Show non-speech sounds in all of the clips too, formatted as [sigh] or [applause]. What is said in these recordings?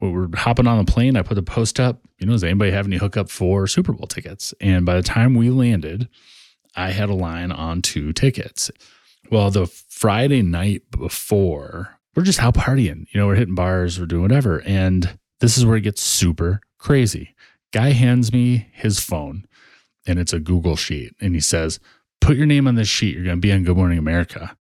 we were hopping on the plane. I put the post up, you know, does anybody have any hookup for Super Bowl tickets? And by the time we landed, I had a line on two tickets. Well, the Friday night before, we're just out partying. You know, we're hitting bars, we're doing whatever. And this is where it gets super crazy. Guy hands me his phone and it's a Google sheet. And he says, Put your name on this sheet. You're going to be on Good Morning America.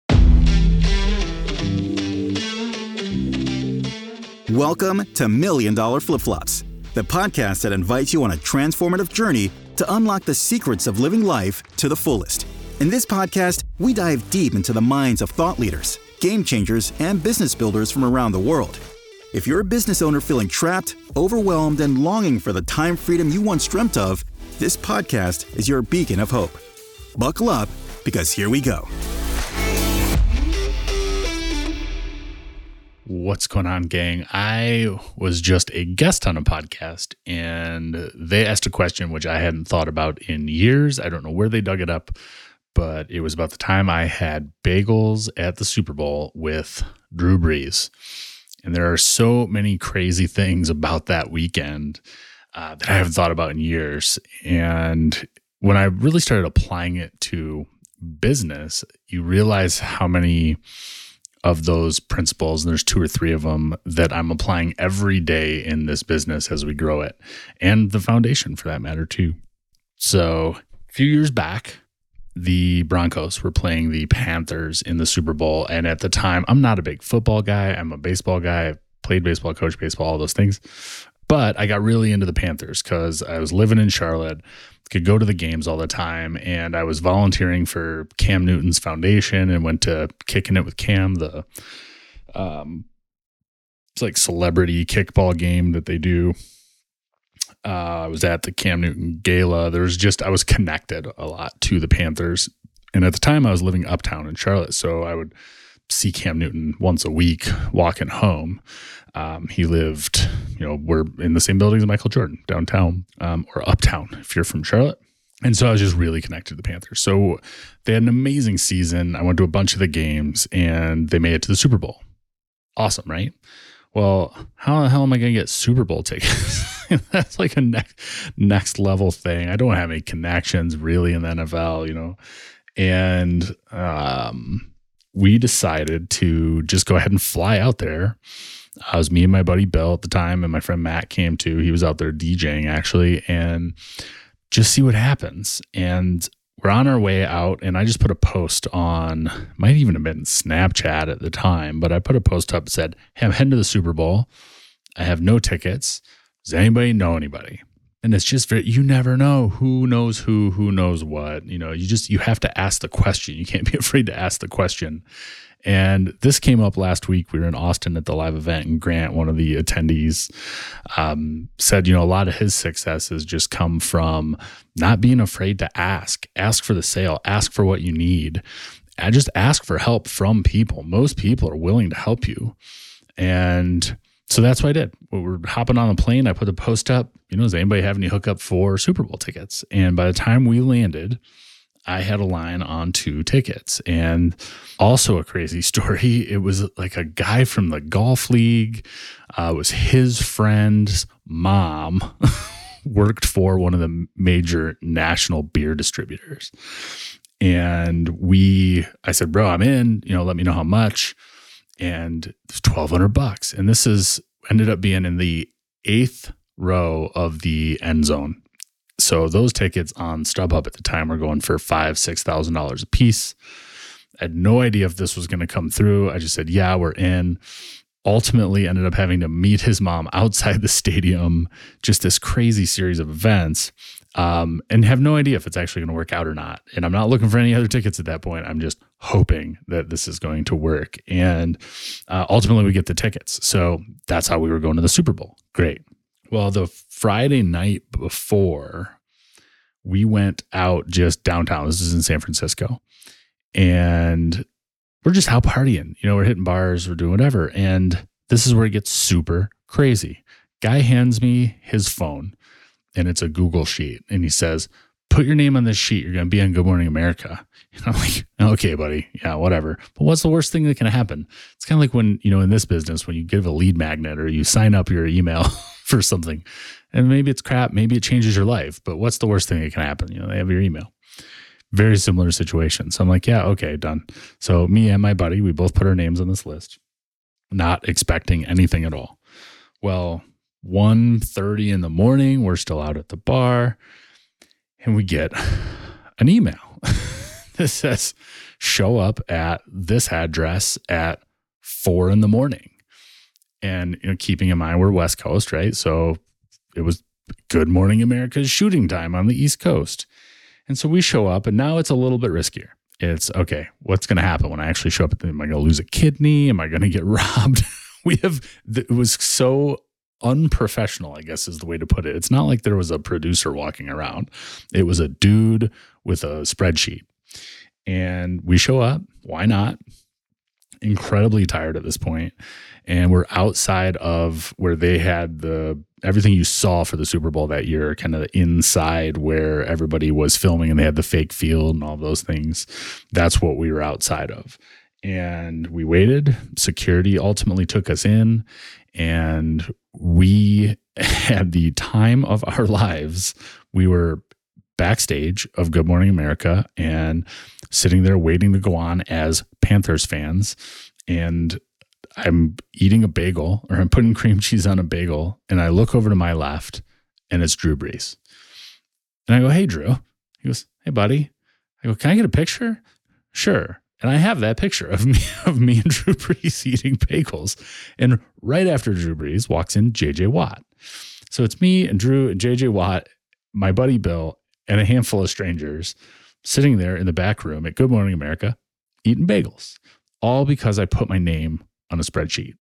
Welcome to Million Dollar Flip Flops, the podcast that invites you on a transformative journey to unlock the secrets of living life to the fullest. In this podcast, we dive deep into the minds of thought leaders, game changers, and business builders from around the world. If you're a business owner feeling trapped, overwhelmed, and longing for the time freedom you once dreamt of, this podcast is your beacon of hope. Buckle up because here we go. What's going on, gang? I was just a guest on a podcast and they asked a question which I hadn't thought about in years. I don't know where they dug it up, but it was about the time I had bagels at the Super Bowl with Drew Brees. And there are so many crazy things about that weekend uh, that I haven't thought about in years. And when I really started applying it to business, you realize how many of those principles, and there's two or three of them that I'm applying every day in this business as we grow it, and the foundation for that matter, too. So, a few years back, the Broncos were playing the Panthers in the Super Bowl. And at the time, I'm not a big football guy, I'm a baseball guy. I played baseball, coached baseball, all those things. But I got really into the Panthers because I was living in Charlotte, could go to the games all the time, and I was volunteering for Cam Newton's foundation and went to kicking it with Cam, the um, it's like celebrity kickball game that they do. Uh, I was at the Cam Newton gala. There was just I was connected a lot to the Panthers, and at the time I was living uptown in Charlotte, so I would see Cam Newton once a week walking home. Um, he lived, you know, we're in the same building as Michael Jordan downtown um, or uptown if you're from Charlotte. And so I was just really connected to the Panthers. So they had an amazing season. I went to a bunch of the games and they made it to the Super Bowl. Awesome, right? Well, how the hell am I going to get Super Bowl tickets? [laughs] That's like a next next level thing. I don't have any connections really in the NFL, you know. And um, we decided to just go ahead and fly out there I was me and my buddy Bill at the time, and my friend Matt came too. He was out there DJing actually, and just see what happens. And we're on our way out, and I just put a post on, might even have been Snapchat at the time, but I put a post up that said, Hey, I'm heading to the Super Bowl. I have no tickets. Does anybody know anybody? And it's just you never know who knows who, who knows what. You know, you just, you have to ask the question. You can't be [laughs] afraid to ask the question. And this came up last week. We were in Austin at the live event, and Grant, one of the attendees, um, said, you know, a lot of his successes just come from not being afraid to ask, ask for the sale, ask for what you need, and just ask for help from people. Most people are willing to help you. And so that's what I did. We were hopping on the plane. I put the post up, you know, does anybody have any hookup for Super Bowl tickets? And by the time we landed, I had a line on two tickets. And also a crazy [laughs] story. It was like a guy from the golf league. Uh, was his friend's mom [laughs] worked for one of the major national beer distributors. And we, I said, bro, I'm in, you know, let me know how much. And it's 1200 bucks. And this is ended up being in the eighth row of the end zone so those tickets on StubHub at the time were going for five, six thousand dollars a piece. I had no idea if this was going to come through. I just said, "Yeah, we're in." Ultimately, ended up having to meet his mom outside [laughs] the stadium. Just this crazy series of events, um, and have no idea if it's actually going to work out or not. And I'm not looking for any other tickets at that point. I'm just hoping that this is going to work. And uh, ultimately, we get the tickets. So that's how we were going to the Super Bowl. Great. Well, the Friday night before, we went out just downtown. This is in San Francisco. And we're just out partying. You know, we're hitting bars, we're doing whatever. And this is where it gets super crazy. Guy hands me his phone and it's a Google sheet. And he says, put your name on this sheet. You're going to be on Good Morning America. [laughs] And I'm like, okay, buddy. Yeah, whatever. But what's the worst thing that can happen? It's kind of like when, you know, in this business, when you give a lead magnet or you sign up your email [laughs] [laughs] for something and maybe it's crap, maybe it changes your life, but what's the worst thing that can happen? You know, they have your email. Very similar situation. So I'm like, yeah, okay, done. So me and my buddy, we both put our names on this list, not expecting anything at all. Well, 1.30 in the morning, we're still out at the bar, and we get an email [laughs] that says, show up at this address at four in the morning. And you know, keeping in mind we're West Coast, right? So it was Good Morning America's shooting time on the East Coast. And so we show up, and now it's a little bit riskier. It's okay, what's going to happen when I actually show up? Am I going to lose a kidney? Am I going to get [laughs] robbed? we have, it was so unprofessional, I guess is the way to put it. It's not like there was a producer walking around, it was a dude with a spreadsheet. And we show up. Why not? Incredibly tired at this point and we're outside of where they had the everything you saw for the Super Bowl that year, kind of inside where everybody was filming and they had the fake field and all those things. That's what we were outside of. And we waited. Security ultimately took us in, and we [laughs] had the time of our lives. We were backstage of Good Morning America and sitting there waiting to go on as Panthers fans. And I'm eating a bagel or I'm putting cream cheese on a bagel and I look over to my left and it's Drew Brees. And I go, Hey, Drew. He goes, Hey, buddy. I go, Can I get a picture? Sure. And I have that picture of [laughs] me, of me and Drew Brees [laughs] eating bagels. And right after Drew Brees walks in JJ Watt. So it's me and Drew and JJ Watt, my buddy Bill, and a handful of strangers sitting there in the back room at Good Morning America eating bagels, all because I put my name on a spreadsheet.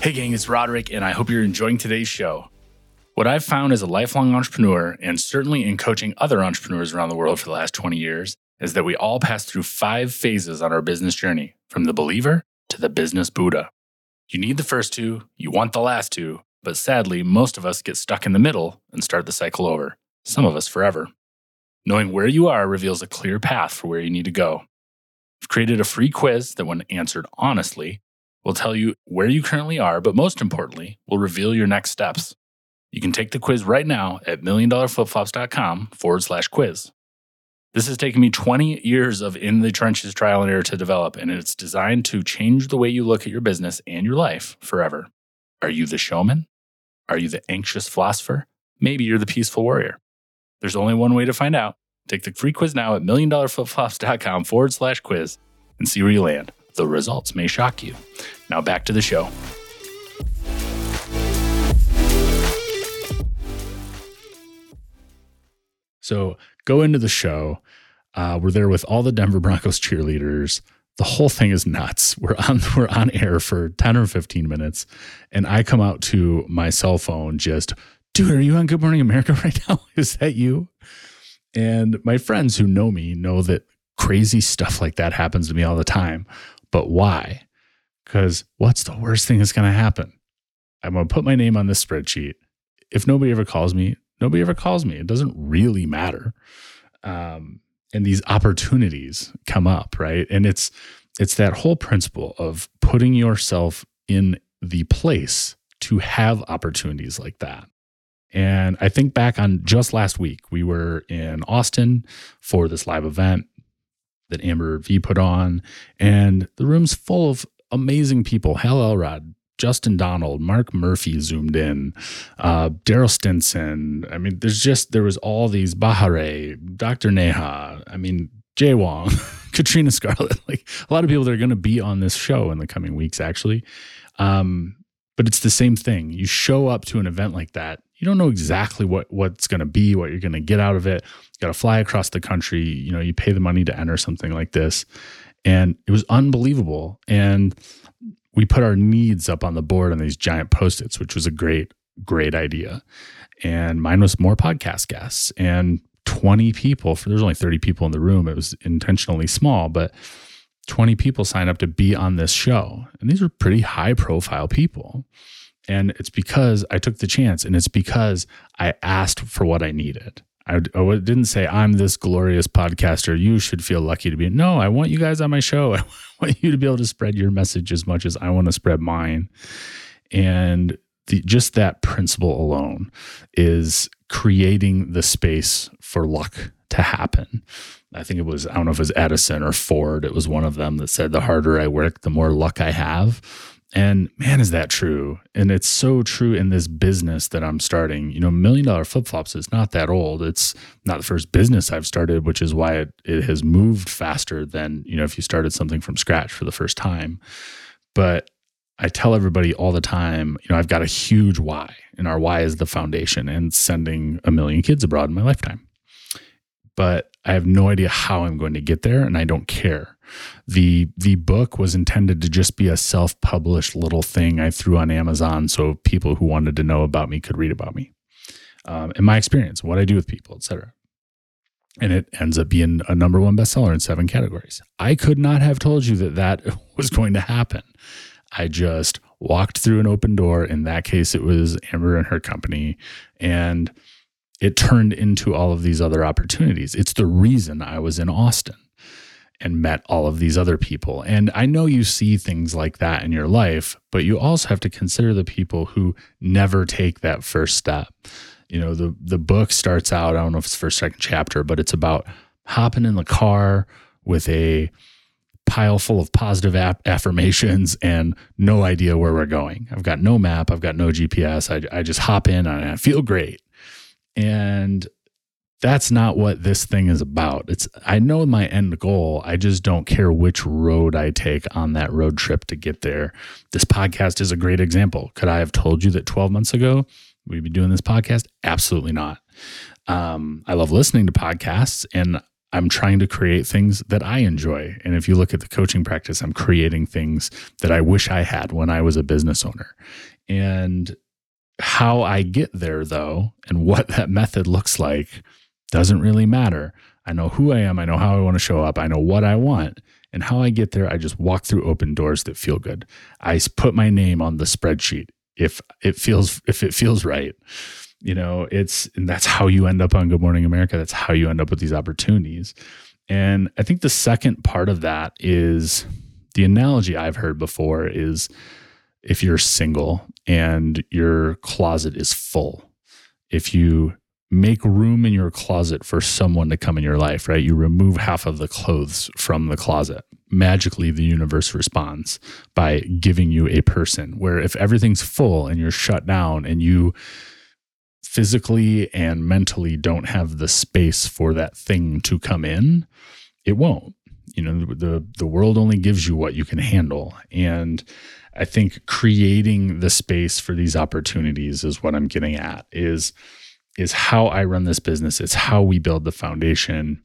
Hey, gang, it's Rodric, and I hope you're enjoying today's show. What I've found as a lifelong entrepreneur, and certainly in coaching other entrepreneurs around the world for the last 20 years, is that we all pass through five phases on our business journey from the believer to the business Buddha. You need the first two, you want the last two, but sadly, most of us get stuck in the middle and start the cycle over, some of us forever. Knowing where you are reveals a clear path for where you need to go. I've created a free quiz that, when answered honestly, will tell you where you currently are, but most importantly, will reveal your next steps. You can take the quiz right now at milliondollarflipflops.com forward slash quiz. This has taken me 20 years of in the trenches trial and error to develop, and it's designed to change the way you look at your business and your life forever. Are you the showman? Are you the anxious philosopher? Maybe you're the peaceful warrior. There's only one way to find out. Take the free quiz now at milliondollarflipflops.com forward slash quiz and see where you land. The results may shock you. Now back to the show. So go into the show. Uh, we're there with all the Denver Broncos cheerleaders. The whole thing is nuts. [laughs] We're on we're on air for 10 or 15 minutes, and I come out to my cell phone just dude, are you on Good Morning America [laughs] right now? Is that you? And my friends who know me know that crazy stuff like that happens to me all the time. But why? Because what's the worst thing that's going to happen? I'm going to put my name on this spreadsheet. If nobody ever calls me, nobody ever calls me. It doesn't really matter. Um, and these opportunities come up, right? And it's it's that whole principle of putting yourself in the place to have opportunities like that. And I think back on just last week, we were in Austin for this live event that Amber V put on, and the room's full of amazing people. Hal Elrod, Justin Donald, Mark Murphy zoomed in, uh, Daryl Stinson. I mean, there's just, there was all these Bahare, Dr. Neha. I mean, Jay Wong, [laughs] Katrina Scarlett, like a lot of people that are going to be on this show in the coming weeks, actually. Um, but it's the same thing. You show up to an event like that, you don't know exactly what what's going to be, what you're going to get out of it. You got to fly across the country. You know, you pay the money to enter something like this, and it was unbelievable. And we put our needs up on the board on these giant post-its, which was a great, great idea. And mine was more podcast guests and 20 people. There's only 30 people in the room. It was intentionally small, but 20 people signed up to be on this show. And these are pretty high profile people. And it's because I took the chance and it's because I asked for what I needed. I, I didn't say, I'm this glorious podcaster. You should feel lucky to be. No, I want you guys on my show. [laughs] I want you to be able to spread your message as much as I want to spread mine. And the, just that principle alone is creating the space for luck to happen. I think it was, I don't know if it was Edison or Ford. It was one of them that said, the harder I work, the more luck I have. And man, is that true? And it's so true in this business that I'm starting. You know, million dollar flip flops is not that old. It's not the first business I've started, which is why it, it has moved faster than, you know, if you started something from scratch for the first time. But I tell everybody all the time, you know, I've got a huge why, and our why is the foundation and sending a million kids abroad in my lifetime. But I have no idea how I'm going to get there, and I don't care. The the book was intended to just be a self-published little thing I threw on Amazon so people who wanted to know about me could read about me. Um, and my experience, what I do with people, etc. And it ends up being a number one bestseller in seven categories. I could not have told you that that [laughs] was going to happen. I just walked through an open door. In that case, it was Amber and her company. And it turned into all of these other opportunities. It's the reason I was in Austin and met all of these other people. And I know you see things like that in your life, but you also have to consider the people who never take that first step. You know, the the book starts out, I don't know if it's first second chapter, but it's about hopping in the car with a pile full of positive affirmations and no idea where we're going. I've got no map, I've got no GPS. I, I just hop in and I feel great. And that's not what this thing is about. It's I know my end goal. I just don't care which road I take on that road trip to get there. This podcast is a great example. Could I have told you that 12 months ago we'd be doing this podcast? Absolutely not. Um, I love listening to podcasts and I'm trying to create things that I enjoy. And if you look at the coaching practice, I'm creating things that I wish I had when I was a business owner. And how I get there, though, and what that method looks like doesn't really matter. I know who I am. I know how I want to show up. I know what I want. And how I get there, I just walk through open doors that feel good. I put my name on the spreadsheet if it feels if it feels right you know it's and that's how you end up on good morning america. That's how you end up with these opportunities. And i think the second part of that is the analogy i've heard before is if you're single and your closet is full if you make room in your closet for someone to come in your life right you remove half of the clothes from the closet. Magically the universe responds by giving you a person where if everything's full and you're shut down and you physically and mentally don't have the space for that thing to come in, it won't. You know, the the world only gives you what you can handle. And I think creating the space for these opportunities is what I'm getting at is is how I run this business. It's how we build the foundation.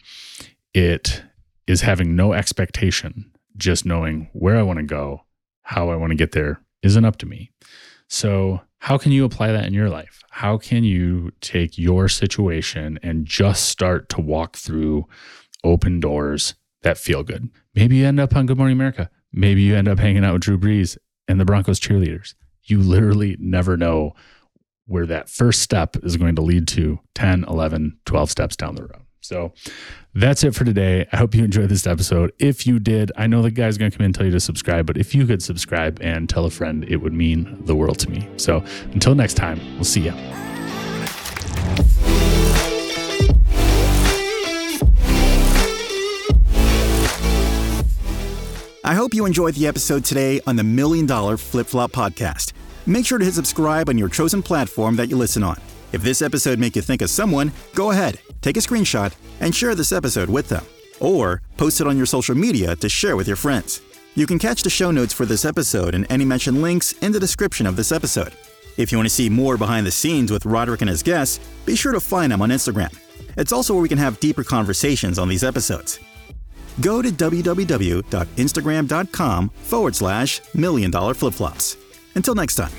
It is having no expectation, just knowing where I want to go, how I want to get there isn't up to me. So how can you apply that in your life? How can you take your situation and just start to walk through open doors that feel good? Maybe you end up on Good Morning America. Maybe you end up hanging out with Drew Brees and the Broncos cheerleaders. You literally never know where that first step is going to lead to 10, 11, 12 steps down the road. So that's it for today. I hope you enjoyed this episode. If you did, I know the guy's going to come in and tell you to subscribe, but if you could subscribe and tell a friend, it would mean the world to me. So until next time, we'll see you. I hope you enjoyed the episode today on the Million Dollar Flip Flop Podcast. Make sure to hit subscribe on your chosen platform that you listen on. If this episode made you think of someone, go ahead, take a screenshot, and share this episode with them. Or post it on your social media to share with your friends. You can catch the show notes for this episode and any mentioned links in the description of this episode. If you want to see more behind the scenes with Rodric and his guests, be sure to find them on Instagram. It's also where we can have deeper conversations on these episodes. Go to www.instagram.com forward slash million dollar flip flops. Until next time.